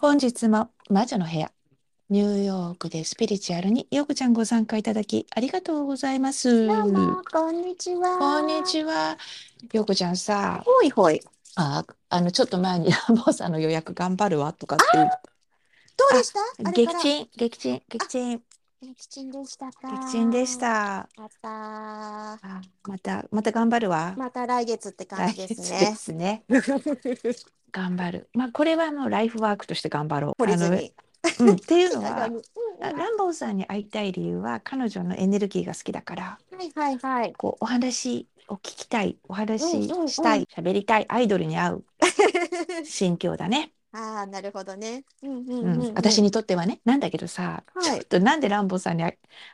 本日も魔女の部屋、ニューヨークでスピリチュアルによくちゃんご参加いただきありがとうございます。どうも、こんにちは。こんにちは。よくちゃんさ、ほいほい。あ、あのちょっと前にラン ボーさんの予約頑張るわとかって言うどうでした？あれから撃沈、撃沈、撃沈、撃沈でしたか撃沈でし。た。また、あ、また、また頑張るわ。また来月って感来じですね。すね。頑張る。まあ、これはもうライフワークとして頑張ろう。あのうん、っていうのは、ランボーさんに会いたい理由は彼女のエネルギーが好きだからはいはいはい。こうお話を聞きたいお話うんうんうんしたい喋りたいアイドルに会う 心境だね、ああ、なるほどね。うんうんううんんうん。私にとってはねなんだけどさ、はいちょっとなんでランボーさんに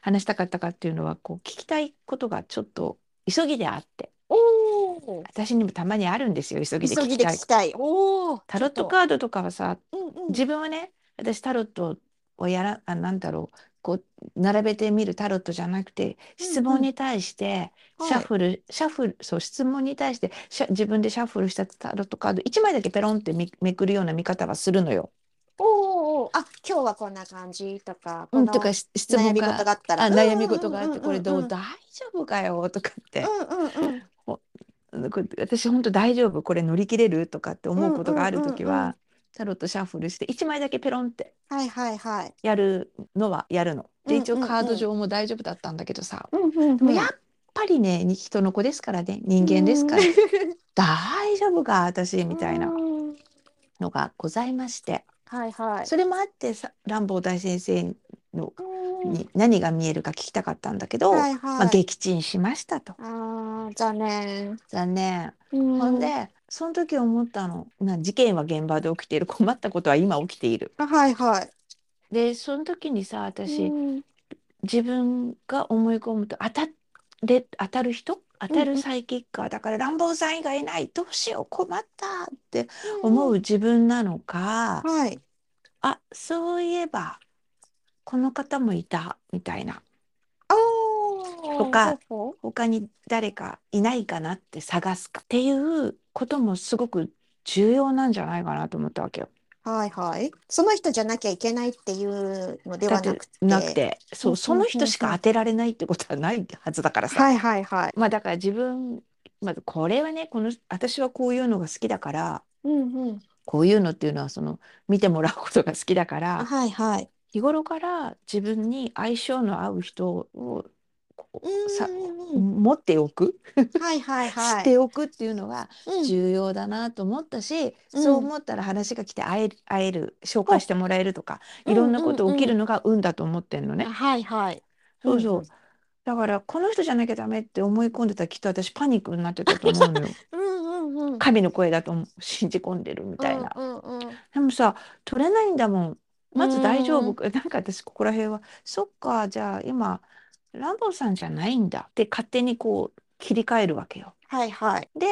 話したかったかっていうのはこう聞きたいことがちょっと急ぎであっておお。私にもたまにあるんですよ急ぎで急ぎで聞きたい聞きたい。おお。タロットカードとかはさと。うんうん。自分はね私タロットをやらあなんだろうこう並べてみるタロットじゃなくて質問に対してはいシャッフル、シャッフルそう質問に対してシャ自分でシャッフルしたタロットカード1枚だけペロンってめめくるような見方はするのよ。おーおー。あ、今日はこんな感じとか。うん、とかし質問悩み事ががあったら。あ悩み事があってこれどうだ。大丈夫かよとかってうんうんうん。私本当大丈夫これ乗り切れるとかって思うことがある時はタロットシャッフルして1枚だけペロンってはいはいはい。やるのはやるの。で一応うんうんうんカード上も大丈夫だったんだけどさ、うんうんでもやっぱりねに人の子ですからね人間ですから、大丈夫か私みたいなうんのがございましてはいはい。それもあってさ蘭坊大先生のうんに何が見えるか聞きたかったんだけど、はいまあ、はい。撃沈しましたとああ、残念。残念。うんほんでその時思ったの。な事件は現場で起きている。困ったことは今起きている。あはいはい。でその時にさ私、うん。自分が思い込むと当たれ当たる人？当たうんうん。るサイキッカーだから乱暴さん以外いない。どうしよう困ったって思う自分なのか、はい。あそういえばこの方もいたみたいな。とか他に誰かいないかなって探すかっていうこともすごく重要なんじゃないかなと思ったわけよ。はいはい。その人じゃなきゃいけないっていうのではなくて。なくてそうその人しか当てられないってことはないはずだからさ。はいはいはい。まあだから自分まずこれはねこの私はこういうのが好きだからうんうん。こういうのっていうのはその見てもらうことが好きだからはいはい。日頃から自分に相性の合う人をさ持っておく、はいはい知はい。っておくっていうのがうん重要だなと思ったし、うんそう思ったら話が来て会える会える紹介してもらえるとか、うんいろんなこと起きるのが運だと思ってんのね。はいはい。そうそう、だからこの人じゃなきゃダメって思い込んでたらきっと私パニックになってたと思うのよ。うんうんうん。神の声だと信じ込んでるみたいな。うんうんうん。でもさ取れないんだもん。まず大丈夫うんかなんか私ここら辺はそっかじゃあ今ランボーさんじゃないんだって勝手にこう切り替えるわけよ。はいはい。で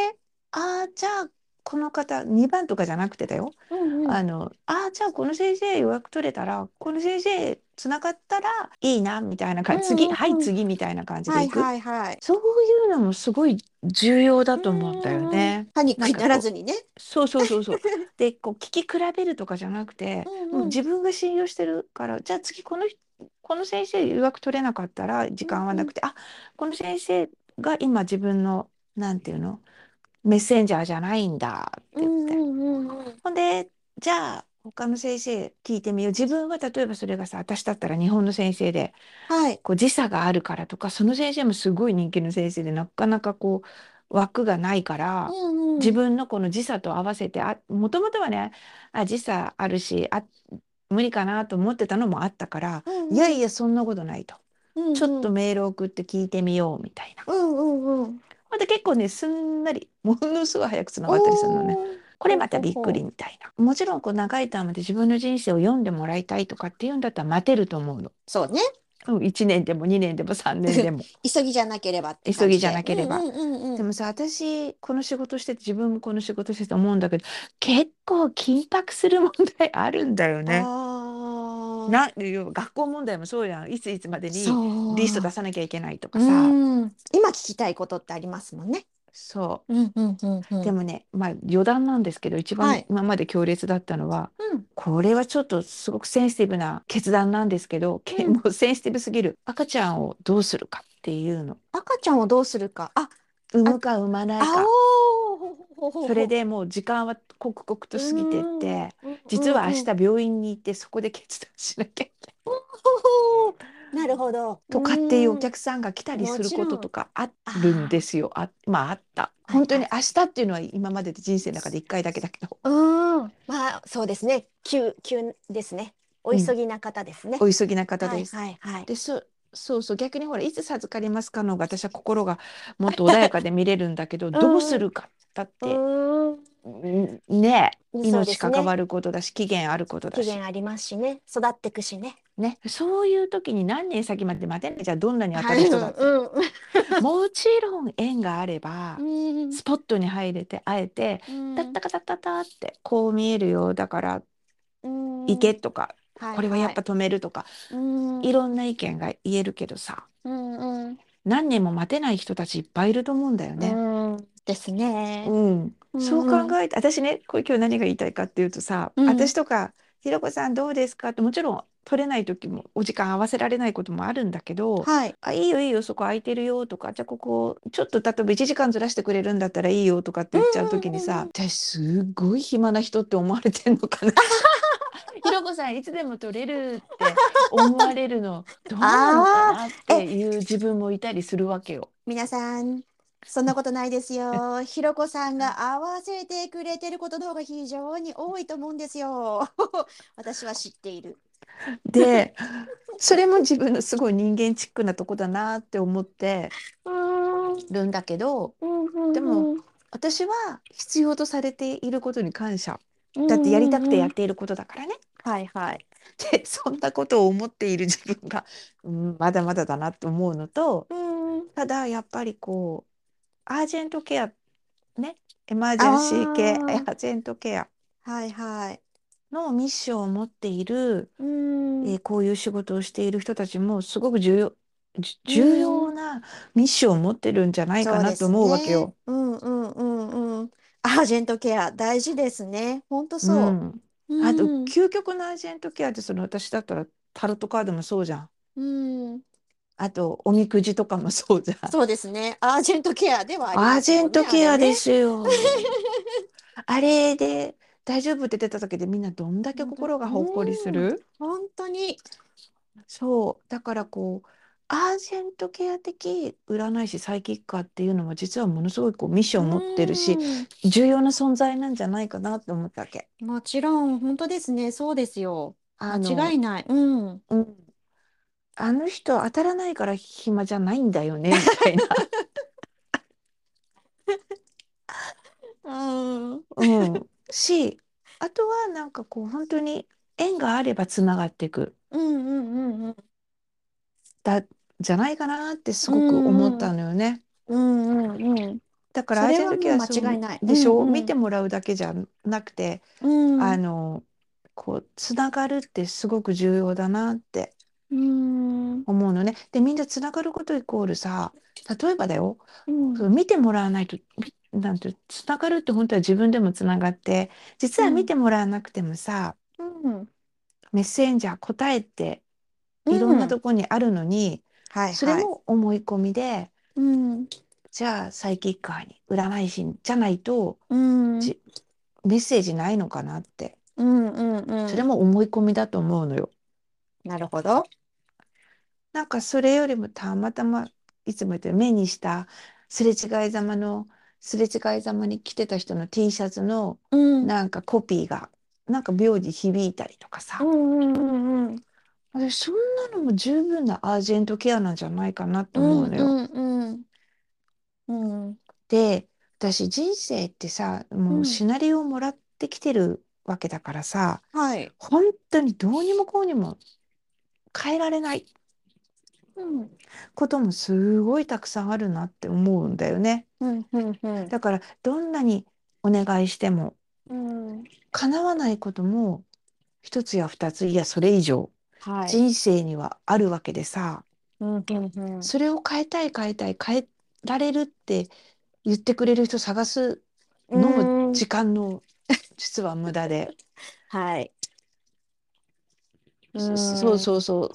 ああじゃあこの方2番とかじゃなくてだよ。うんうん。あのああじゃあこの先生予約取れたらこの先生つながったらいいなみたいな感じ、次うんうんうんはい次みたいな感じではいいく、はいはい。そういうのもすごい重要だと思うんだよね。パニックにならずにね。そうそうそうそう。でこう聞き比べるとかじゃなくて、うんうんもう自分が信用してるからじゃあ次この人この先生予約取れなかったら時間合わなくて、あこの先生が今自分のなんていうの？メッセンジャーじゃないんだって言って、うんうんうんうん。ほんでじゃあ他の先生聞いてみよう自分は例えばそれがさ私だったら日本の先生ではい。こう時差があるからとかその先生もすごい人気の先生でなかなかこう枠がないから。うんうん自分のこの時差と合わせてあもともとはねあ時差あるしあ無理かなと思ってたのもあったから、うんうんいやいやそんなことないと、うんうんちょっとメール送って聞いてみようみたいな。うんうんうん。ほんで結構ねすんなりものすごい早くつながったりするのね。おーこれまたびっくりみたいな。もちろんこう長いタームで自分の人生を読んでもらいたいとかっていうんだったら待てると思うの。そうね。うん1年でも2年でも3年でも。急ぎじゃなければって感急ぎじゃなければうんうんうんうんでもさ私この仕事してて自分もこの仕事してて思うんだけど結構緊迫する問題あるんだよね。な学校問題もそうやんいついつまでにリスト出さなきゃいけないとかうさん今聞きたいことってありますもんね。そうんうんうんうう。でん。もね、まあ余談なんですけど、一はい。番今まで強烈だったのは、うんこれはちょっとすごくセンシティブな決断なんですけど、けうん。もうセンシティブすぎる。赤ちゃんをどうするかっていうの。赤ちゃんをどうするか。あ、あ、産むか産まないあか。おーほほほほほ。それでもう時間は刻々とう過ぎてっんて、うん実は明うん日病院に行ってそこで決断しなきゃいけない。なるほど。とかっていうおうん。客さんが来たりもすること。とかあるんであすよ。あ、まああった。本当にはい。明日っていうのは今までで人生の中で一回だけだけど。うん。まあ、そうですね。急、急ですね。おうん。急ぎな方ですね。お急ぎな方はいです。はいはい。で、そ、そうそう、逆にほら、いつ授かりますかの方が私は心がもっと穏やかで見れるんだけど、どうすうんるか。だっうて、ねえ、そうで命関。わることだし、期限あることだし。期限ありますしね。育ってくしね。ね、そういう時に何年先まで待てないじゃん、どんなに当はい。たる人だって。うん。もちろん縁があれば、うん。スポットに入れて、あえて、うん。タッタカタッタッタって、こう見えるよ、だから、うん。行けとか、はいこれはやはい。っぱ止めるとか、うん。いろんな意見が言えるけどさ、うんうん。何年も待てない人たちいっぱいいると思うんだよね。うん。ですね。うん、うそうん。考えて、私ね、これ今日何が言いたいかっていうとさ、うん。私とか、ひろこさんどうですかって、もちろん取れない時も、お時間合わせられないこともあるんだけど、はい。あ、いいよいいよ、そこ空いてるよとか、じゃあここ、ちょっと例えば1時間ずらしてくれるんだったらいいよとかってう言っちゃうん時にさ。私すっごい暇な人って思われてんのかな。ひろこさんいつでも取れるって思われるのどうなのかあなっあ、てえ、いう自分もいたりするわけよ。皆さん、そんなことないですよ。ひろこさんが合わせてくれてることの方が非常に多いと思うんですよ。私は知っている。で、それも自分のすごい人間チックなとこだなって思ってるんだけど、うん、でも私は必要とされていることに感謝。うだってやりたくて。やっていることだからね。はいはい。で、そんなことを思っている自分が、うん、まだまだだなと思うのと、うん。ただやっぱりこう、アージェントケア、ね、エマージェンシー系、アあージェントケアあ、はいはい。のミッションを持っている、うえん、ーこういう仕事をしている人たちもすごく重要、重要ん。なミッションを持ってるんじゃないかなと思うわけね。よ。うんうんうんうん。アージェントケア大事ですね。ほんとうそん。う。あと、うん。究極のアージェントケアってその私だったらタロットカードもそうじゃん。うん。あと、おみくじとかもそうじゃん。そうですね。アージェントケアではありアージェント。ケアですよ。あれで大丈夫って出た時でみんなどんだけ心がほっこりすうん。る本当に。そう。だからこう、アージェントケア的占い師、サイキッカーっていうのは実はものすごいこうミッションを持ってるし、うん。重要な存在なんじゃないかなって思ったわけ。もちろん、本当ですね。そうですよ。あ間違いの、ない。うん。うん。あの人当たらないから暇じゃないんだよね、みたいな。うん。うん。し、あとはなんかこう本当に縁があればつながっていく。うんうんうんうん。だ、じゃないかなってすうごく思っ。たのよね。うんうんうん。だからそアージェントケれはもう間違いない。うでしょ？見んうん。てもらうだけじゃなくて、うん。あの、こう、つながるってすごく重要だなってうん。思うのね。で、みんなつながることイコールさ、例えばだよ、うん。そう見てもらわないと、みなんて、つながるって本当は自分でもつながって、実うは見ん。てもらわなくてもさ、うん。メッセンジャー答えっていろんなうん。とこにあるのに、それ。も思い込みで、うん。じゃあサイキッカーに、占い師じゃないと、うん。じ、メッセージないのかなって。うんうんそれうん。も思い込みだと思うのよ。なるほど。なんかそれよりもたまたまいつも言ってる目にしたすれ違いざまのすれ違いざまに着てた人の T シャツのうん。なんかコピーがなんか妙に響いたりとかうさ。んうんうんうん。私そんなのも十分なアージェントケアなんじゃないかなとうん思うのよ。うんうん。うん。で、私人生ってさ、う。もうんシナリオをもらってきてるわけだからさ、はい。本当にどうにもこうにも変えられないうん。こともすごいたくさんあるなって思うんだよね。うんうんうん。だからどんなにお願いしてもうん。叶わないことも一つや二ついやそれ以上はい。人生にはあるわけでさうんうんうん。それを変えたい変えたい変えられるって言ってくれる人探すうのも。時間の実は無駄で。はい。うそそう。そうそう。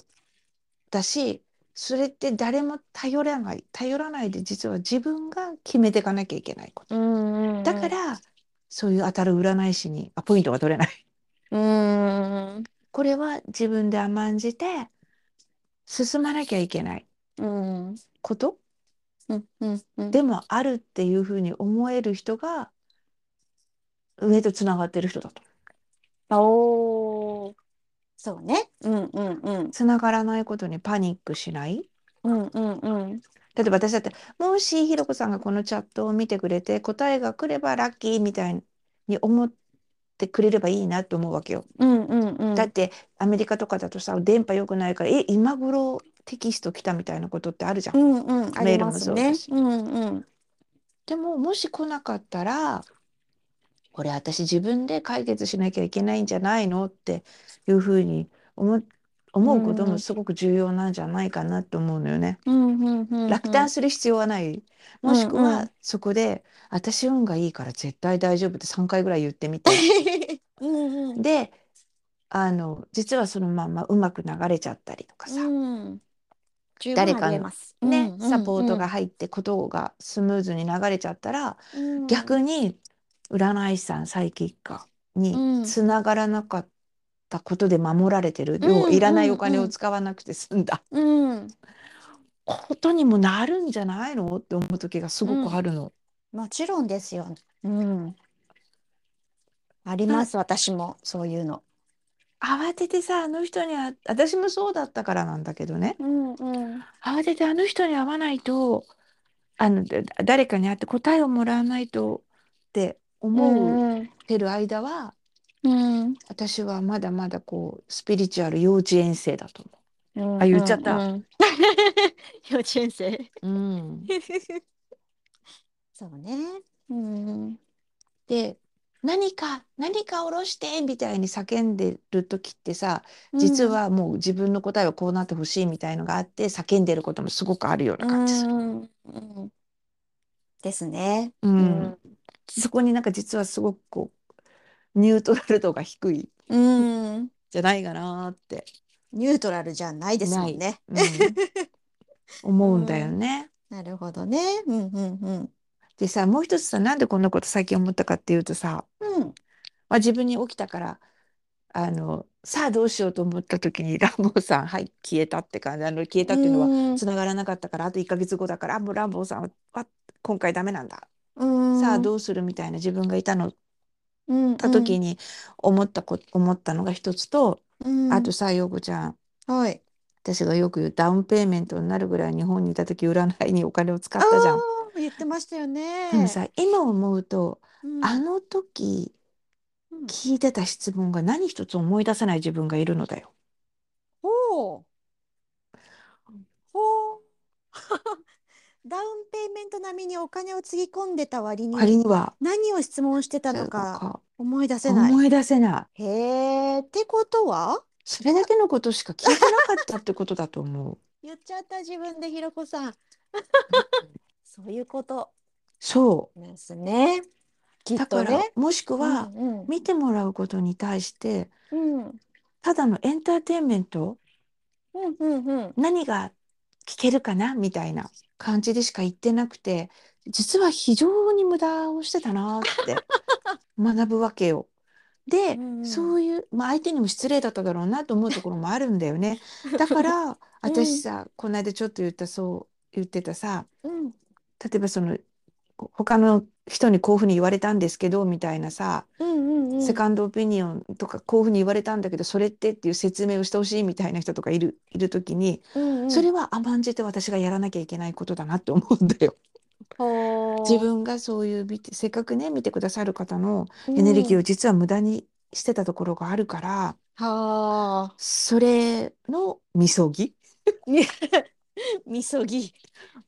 だし、それって誰も頼らない、頼らないで実は自分が決めていかなきゃいけないこと。だから、そういう当たる占い師にアポイントが取れない。うーん。これは自分で甘んじて進まなきゃいけないうん。こと？うんうんうん。でもあるっていうふうに思える人が上とつながってる人だと。おー。そうね。うんうんうん。つながらないことにパニックしない？うんうんうん。例えば私だって、もしひろこさんがこのチャットを見てくれて答えが来ればラッキーみたいに思ってくれればいいなと思うわけよ。うんうんうん。だってアメリカとかだとさ、電波良くないから、え、今頃テキスト来たみたいなことってあるじゃん。うんうん。ありメールもますね。そうだし。うんうん。でも、もし来なかったら、これ私自分で解決しなきゃいけないんじゃないのっていうふうに思思うこともんすごく重要なんじゃないかなと思うのよね。落うん。胆する必要はない。うもしく。はそこで私運がいいから絶対大丈夫って3回ぐらい言ってみて。うんうん。で、あの、実はそのままうまく流れちゃったりとかさ、うん。誰かのね、サポート。が入ってことがスムーズに流れちゃったら、うん。逆に占い師さん、サイキッカーにうん。つながらなかったことで守られてる。う要はいんらないお。金を使わなくて済んだうん。ことにもなるんじゃないの？って思う時がすごうん。くあるの。もちろんですよ。うん。ありなます、私も、そういうの。慌ててさ、あの人にあ、私もそうだったからなんだけどね。うんうん。慌ててあの人に会わないと、あの、だ誰かに会って答えをもらわないとってう思。ってる間は、うん。私はまだまだこう、スピリチュアル幼稚園生だと思う。あ、うんうん言っちゃった。うん。幼稚園生。うん。そうね。うん。で、何か、何か下ろしてみたいに叫んでる時ってさ、う実ん。はもう自分の答えはこうなってほしいみたいのがあって、叫んでることもすごくあるよううな感じする。ん。うん。ですね。う。うんん。そこになんか実はすごくこう、ニュートラル度が低いうん。じゃないかなって、ニュートラルじゃないです。もんね。うん。う思うんだよん。ね。なるほどね。うんうんうん。でさ、もう一つさ、なんでこんなこと最近思ったかっていうとさ、うん。まあ、自分に起きたから、あの、さあどうしようと思った時に、ランボーさん、はい、消えたって感じ。あの、消えたっていうのは、うん。つながらなかったから、あと1ヶ月後だから、あ、もうランボーさんは、は今回ダメなんだ。うん。さあどうするみたいな自分がいたの、うんうん。た時に思ったこ、思ったのが一つと、うん。あとさ、陽子ちゃん、はい。私がよく言うダウンペイメントになるぐらい日本にいた時占いにお金を使あったじゃん。あ、言ってましたよでもね。さ、今思うと、うん。あの時うん。聞いてた質問が何一つ思い出せない自分がいるのだよ。ほう。ほう。ダウンペイメント並みにお金をつぎ込んでた割に割には、何を質問してたのかか、思い出せない。思い出せない。へえ、ってことは？それだけのことしか聞いてなかったってことだと思う。言っちゃった自分でひろこさん。うん そういうことそですね。きう。っだから、とね。もしくうんは、うん。見てもらうことに対して、うん。ただのエンターテインメント、うんうんうん。何が聞けるかな？みたいな感じでしか言ってなくて、実は非常に無駄をしてたなって 学ぶわけよ。で、うんそういう、まあ相手にも失礼だっただろうなと思うところもあるんだよね。だから、私さ、この間ちょっと言った、そう言ってたさ、うん。例えばその、他の人にこういうふうに言われたんですけど、みたいなさ、うんうんうん。セカンドオピニオンとかこういうふうに言われたんだけど、それってっていう説明をしてほしいみたいな人とかいる、いるときに、うんうん。それは甘んじて私がやらなきゃいけないことだなって思うんだよ。自分がそういうせっかくね、見てくださる方のエネルギーうんを実は無駄にしてたところがあるから、はあ。それのみそぎ？みそぎ。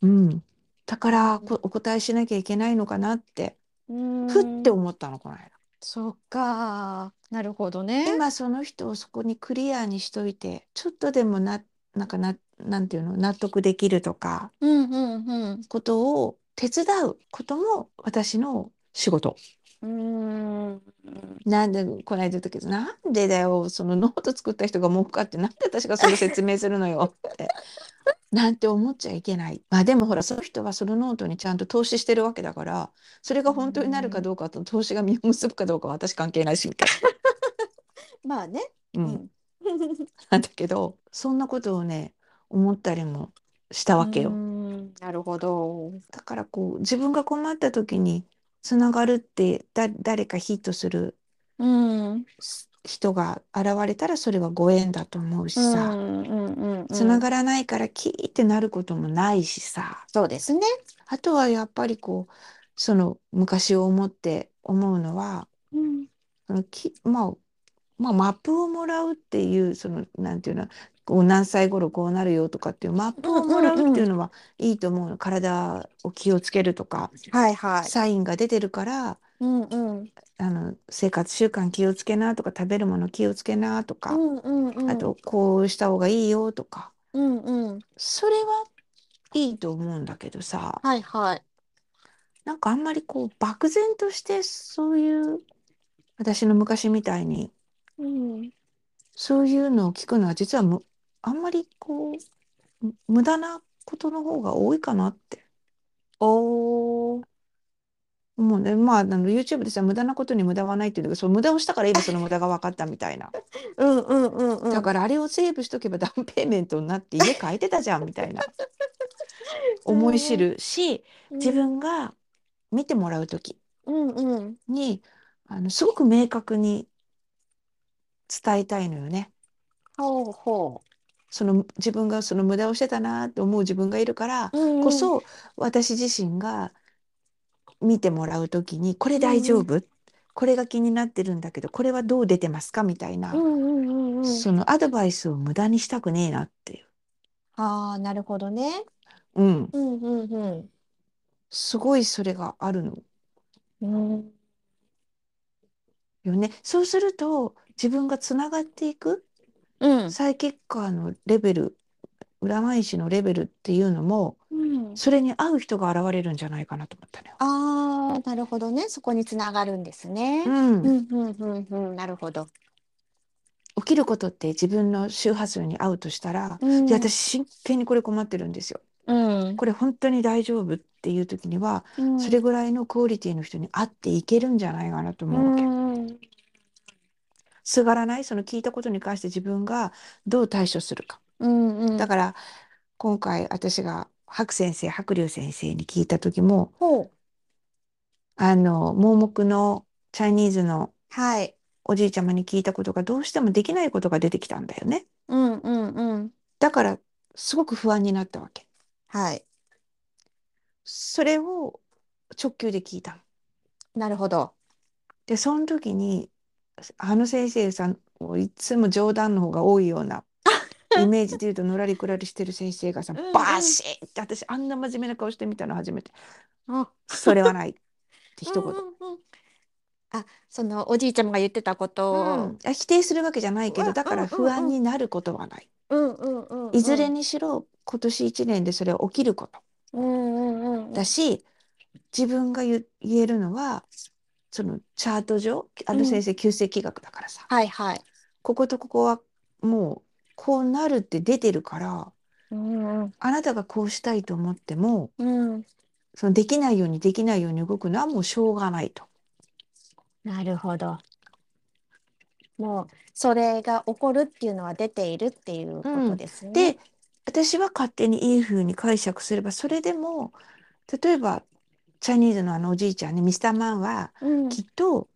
うん。だからこお答えしなきゃいけないのかなって、うふってん。思ったの、この間。そっか。なるほどね。今その人をそこにクリアにしといて、ちょっとでもな、なんかな、なんていうの、納得できるとか、うんうんうん。ことを手伝うことも私の仕事。うーん。なんで、この間言ったけど、なんでだよ、そのノート作った人が儲かって、なんで私がそれ説明するのよって。なんて思っちゃいけない。まあでもほら、その人はそのノートにちゃんと投資してるわけだから、それが本当になるかどうかと投資が実を結ぶかどうかは私関係ないし、みたい まあね。な。ううん。ん。なんだけど、そんなことをね、思ったりもしたわけよ。んなるほど。だからこう、自分が困った時につながるって、だ、誰かヒットするうん。す人が現れたらそれはご縁だと思うしうんさ、うんうんうん。つながらないからキーってなることもないしさ、そうですね。あとはやっぱりこう、その昔を思って思うのは、うん。そのき、まあ、まあ、マップをもらうっていう、その、なんていうの、こう何歳頃こうなるよとかっていうマップをもらうっていうのはいいと思うの。体を気をつけるとか、はいはい。サインが出てるから、うんうん。あの、生活習慣気をつけなとか、食べるもの気をつけなとか、うんうんうん。あと、こうした方がいいよとか、うんうん。それはいいと思うんだけどさ、はいはい。なんかあんまりこう、漠然としてそういう、私の昔みたいに、うん。そういうのを聞くのは実はむ、あんまりこう、む無駄なことの方が多いかなっておー。思うね。まあ、あの YouTube でさ、無駄なことに無駄はないっていうのが、その無駄をしたから今 その無駄が分かったみたいな。うんうんうんうん。だからあれをセーブしとけばダウンペイメントになって家買えてたじゃんみたいな 思い知るし、自分が見てもらう時うんうん。に、あの、すごく明確に伝えたいのよね。ほうほその自分がその無駄をしてたなって思う自分がいるからこ、そ私自身が見てもらう時にこれ大丈夫？これが気になってるんだけどこれはどう出てますか？みたいなうんうんうんうん。そのアドバイスを無駄にしたくねえなっていう。ああ、なるほどね。うん。うんうんうん。すごいそれがあるのうんよね。そうすると自分がつながっていくうん。サイキッカーのレベル占い師のレベルっていうのもうん。それに合う人が現れるんじゃないかなと思ったのよ。ああ、なるほどね。そこにつながるんですね。うんうんうんうんうん。なるほど。起きることって自分の周波数に合うとしたら、うんいや私真剣にこれ困ってるんですよ。うん。これ本当に大丈夫っていう時には、うんそれぐらいのクオリティの人に会っていけるんじゃないかなと思うわけ。うんすがらないその聞いたことに関して自分がどう対処するか。うんうん。だから今回私が白先生白龍先生に聞いた時もほう。あの盲目のチャイニーズのはい。おじいちゃまに聞いたことがどうしてもできないことが出てきたんだよね。うんうんうん。だからすごく不安になったわけ。はい。それを直球で聞いたの。なるほど。で、その時に、あの先生さん、いつも冗談の方が多いような、イメージで言うとのらりくらりしてる先生がさ、うんうんバシッって私あんな真面目な顔してみたの初めて。あ、それはない。って一言。うんうんうんあ、そのおじいちゃまが言ってたことうを。ん、あ否定するわけじゃないけど、うんだから不安になることはない。うんうんうんうん。いずれにしろ今年一年でそれは起きることうんうんうん。だし、自分が言言えるのは、そのチャート上、あの先生、旧世紀学だからさ、はいはい。こことここはもうこうなるって出てるから、うんうんあなたがこうしたいと思っても、うん。そのできないようにできないように動くのはもうしょうがないと。なるほど。もうそれが起こるっていうのは出ているっていうことですね。で、私は勝手にいい風に解釈すれば、それでも、例えば、チャイニーズのあのおじいちゃんね、ミスターマンは、うんきっと、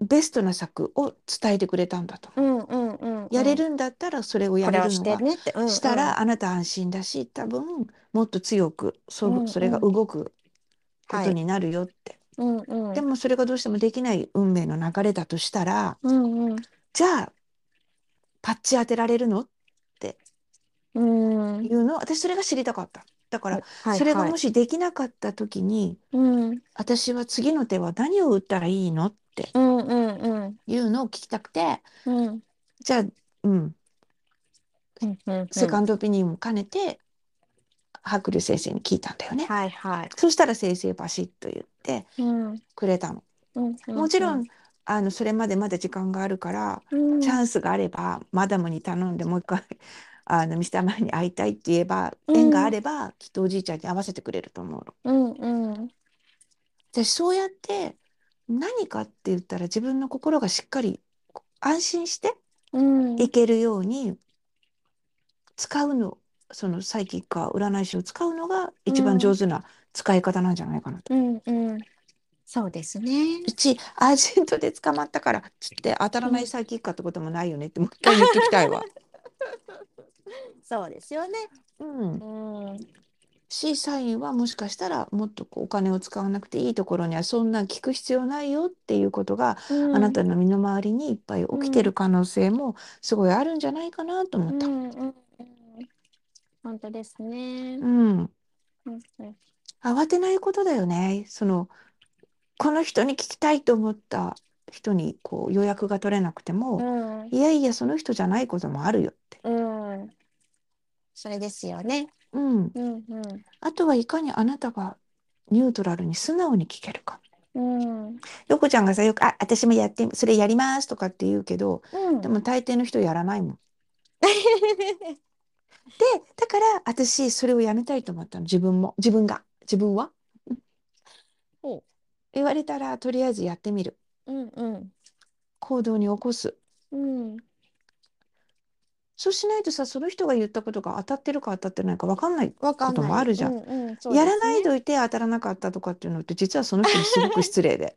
ベストな策を伝えてくれたんだとう。んうんうんうん。やれるんだったら、それをやこれるのが、してねって。うんうんしたら、あなた安心だし、多分、もっと強く、そ、うそれが動くこはいとになるよって。うんうん。でも、それがどうしてもできない運命の流れだとしたら、うんうんじゃあ、パッチ当てられるのうん。いうの、私それが知りたかった。だから、はいはいそれがもしできなかった時に、うん私は次の手は何を打ったらいいのって。うんうんうん。いうのを聞きたくて、うん。じゃあ、うん、うんうんセカンドオピニオンも兼ねて、白龍先生に聞いたんだよね。はいはい。そしたら先生バシッと言ってうんくれたの。うん。もちろん、あのそれまでまだ時間があるから、うん。チャンスがあればマダムに頼んでもう一回 あのミスターマンに会いたいって言えば、うん。縁があればきっとおじいちゃんに会わせてくれると思うの。うんうん。私そうやって何かって言ったら自分の心がしっかり安心してうんいけるように使うのそのサイキックか占い師を使うのが一番上手な使い方なんじゃないかなと。うんうんそうですね。うちアージェントで捕まったからつって当たらないサイキックかってこともないよねってもう一回言ってきたいわ。そうですよね。うん、うんしサインはもしかしたらもっとこうお金を使わなくていいところにはそんなん聞く必要ないよっていうことが、あなたの身の回りにいっぱい起きてる可能性もすごいあるんじゃないかなと思った。うんうんうん本当ですね。うん、うんうん慌てないことだよね。そのこの人に聞きたいと思った人にこう予約が取れなくても、いやいやその人じゃないこともあるよって。うんうんそれですよね。うん、うんあとはいかにあなたがニュートラルに素直に聞けるか。うん。うんよこちゃんがさよく「あ私もやってそれやります」とかって言うけどうん。でも大抵の人やらないもん。でだから私それをやめたいと思ったの。自分も。自分が。自分は。ほ言われたらとりあえずやってみる。うんうん。行動に起こす。うんそうしないとさその人が言ったことが当たってるか当たってないか分かんないこと。もあるじゃん。うんうんねやらないといて当たらなかったとかっていうのって実はその人にすごく失礼で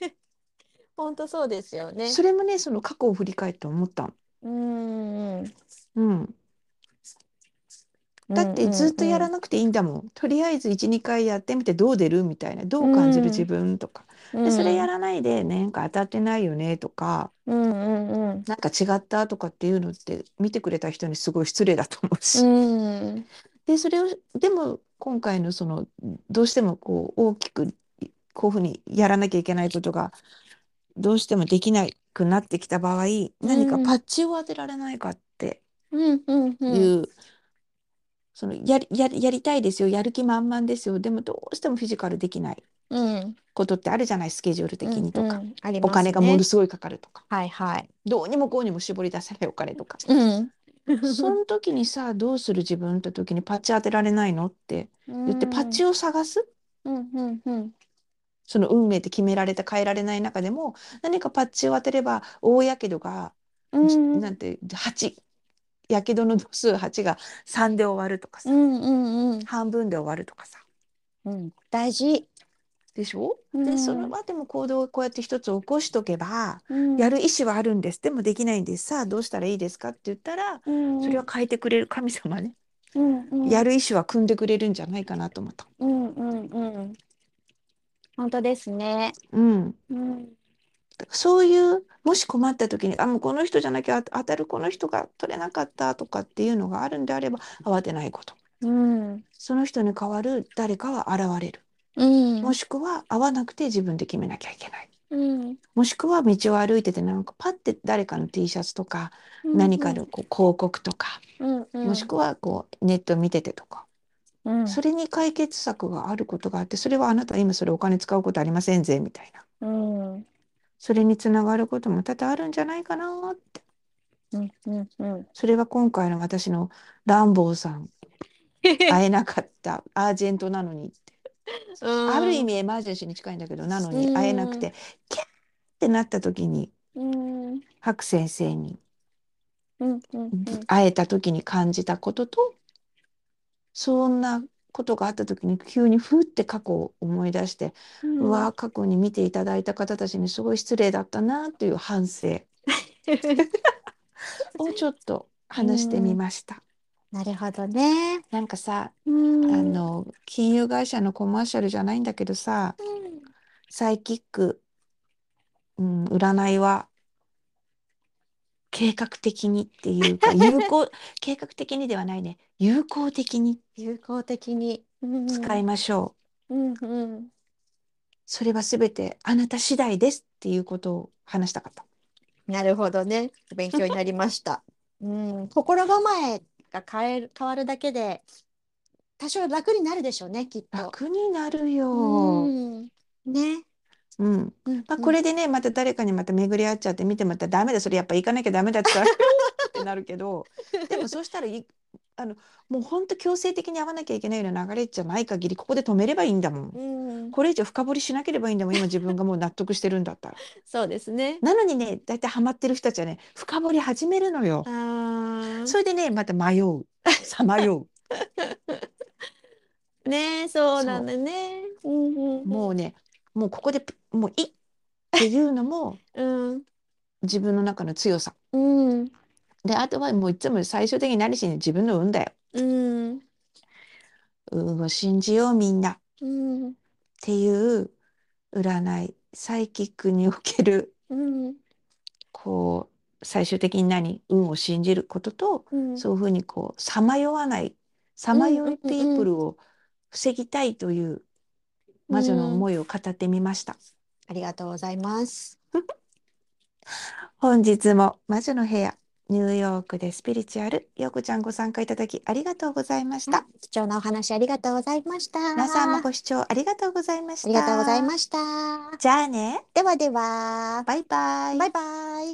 本当そうですよね。それもねその過去を振り返って思ったの。うんうんうん、だってずっとやらなくていいんだもん。とりあえず1、2回やってみてどう出る？みたいな。どう感じる？うん自分とか。うんで、それやらないで、ね、なんか当たってないよねとか、うんうんうん。なんか違ったとかっていうのって見てくれた人にすごい失礼だと思うし。うん。で、それを、でも今回のその、どうしてもこう大きくこういうふうにやらなきゃいけないことがどうしてもできなくなってきた場合、何かパッチを当てられないかってうんうんういうんそのやり、やり、やりたいですよやる気満々ですよでもどうしてもフィジカルできないうん。ことってあるじゃないスケジュール的にとか、うんうん。ありおますね。金がものすごいかかるとか。はいはい。どうにもこうにも絞り出せないお金とか。うん。その時にさどうする自分って時にパッチ当てられないのって言ってパッチを。を探す？うんうんうん。その運命って決められて変えられない中でも何かパッチを当てれば大やけどが、うん。なんて8やけどの度数8が3で終わるとかさ、うんうんうん。半分で終わるとかさ。うん。大事。でしょ、うん。でその場でも行動をこうやって一つ起こしとけば、うん。やる意思はあるんです。でもできないんです。さあどうしたらいいですかって言ったらうん。それは変えてくれる神様ね、うんうん。やる意思は組んでくれるんじゃないかなと思った。うんうん。うん本当ですね。うん、うん。そういうもし困った時にあもうこの人じゃなきゃ当当たるこの人が取れなかったとかっていうのがあるんであれば慌てないこと。うん。その人に代わる誰かは現れるうん。もしくは会わなくて自分で決めなきゃいけない。うん。もしくは道を歩いててなんかパッて誰かの T シャツとか何かのこう広告とかうんうん。もしくはこうネット見ててとか。うん。それに解決策があることがあってそれはあなた今それお金使うことありませんぜみたいな。うん。それにつながることも多々あるんじゃないかなって。うんうんうん。それは今回の私のランボーさん。会えなかったアージェントなのにある意味エマージェンシーに近いんだけどなのに会えなくてキャーってなった時にうん。白先生に会えた時に感じたこととそんなことがあった時に急にふって過去を思い出して、うん。うわ過去に見ていただいた方たちにすごい失礼だったなっていう反省 をちょっと話してみました。なるほどね。なんかさうんあの金融会社のコマーシャルじゃないんだけどさサイキック、うん、占いは計画的にっていうか 有効計画的にではないね有効的に有効的にうん使いましょう、うんうんそれは全てあなた次第ですっていうことを話したかった。なるほどね。勉強になりました。うん、心構えが変える、変わるだけで多少楽になるでしょうね、きっと。楽になるよ。うん。ね。うん。うんまあ、これでね、また誰かにまた巡り合っちゃって見てもらったらダメだ、それやっぱ行かなきゃダメだったら ってなるけど、でもそうしたらい、あの、もう本当強制的に会わなきゃいけないような流れじゃない限り、ここで止めればいいんだもん。うん。これ以上深掘りしなければいいんだもん、今自分がもう納得してるんだったら。そうですね。なのにね、大体ハマってる人たちはね、深掘り始めるのよ。それでね、また迷う。さまよ ね、そうなんだね。うんうんう。もうね、もうここで、もういいっていうのもうん。自分の中の強さ。うん。で、あとはもういつも最終的に何しに自分の運だよ。うん。運を信じようみんなっうん。ていう占い、サイキックにおける、うん。こう、最終的に何？運を信じることと、うん。そういうふうにこう、さまよわない、さまよいピープルを防ぎたいという魔女の思いを語ってみました。ありがとうございます。本日も魔女の部屋、ニューヨークでスピリチュアル、ようこちゃんご参加いただきありがとうございました。貴重なお話ありがとうございました。皆さんもご視聴ありがとうございました。ありがとうございました。じゃあね、ではでは、バイバイ。バイバイ。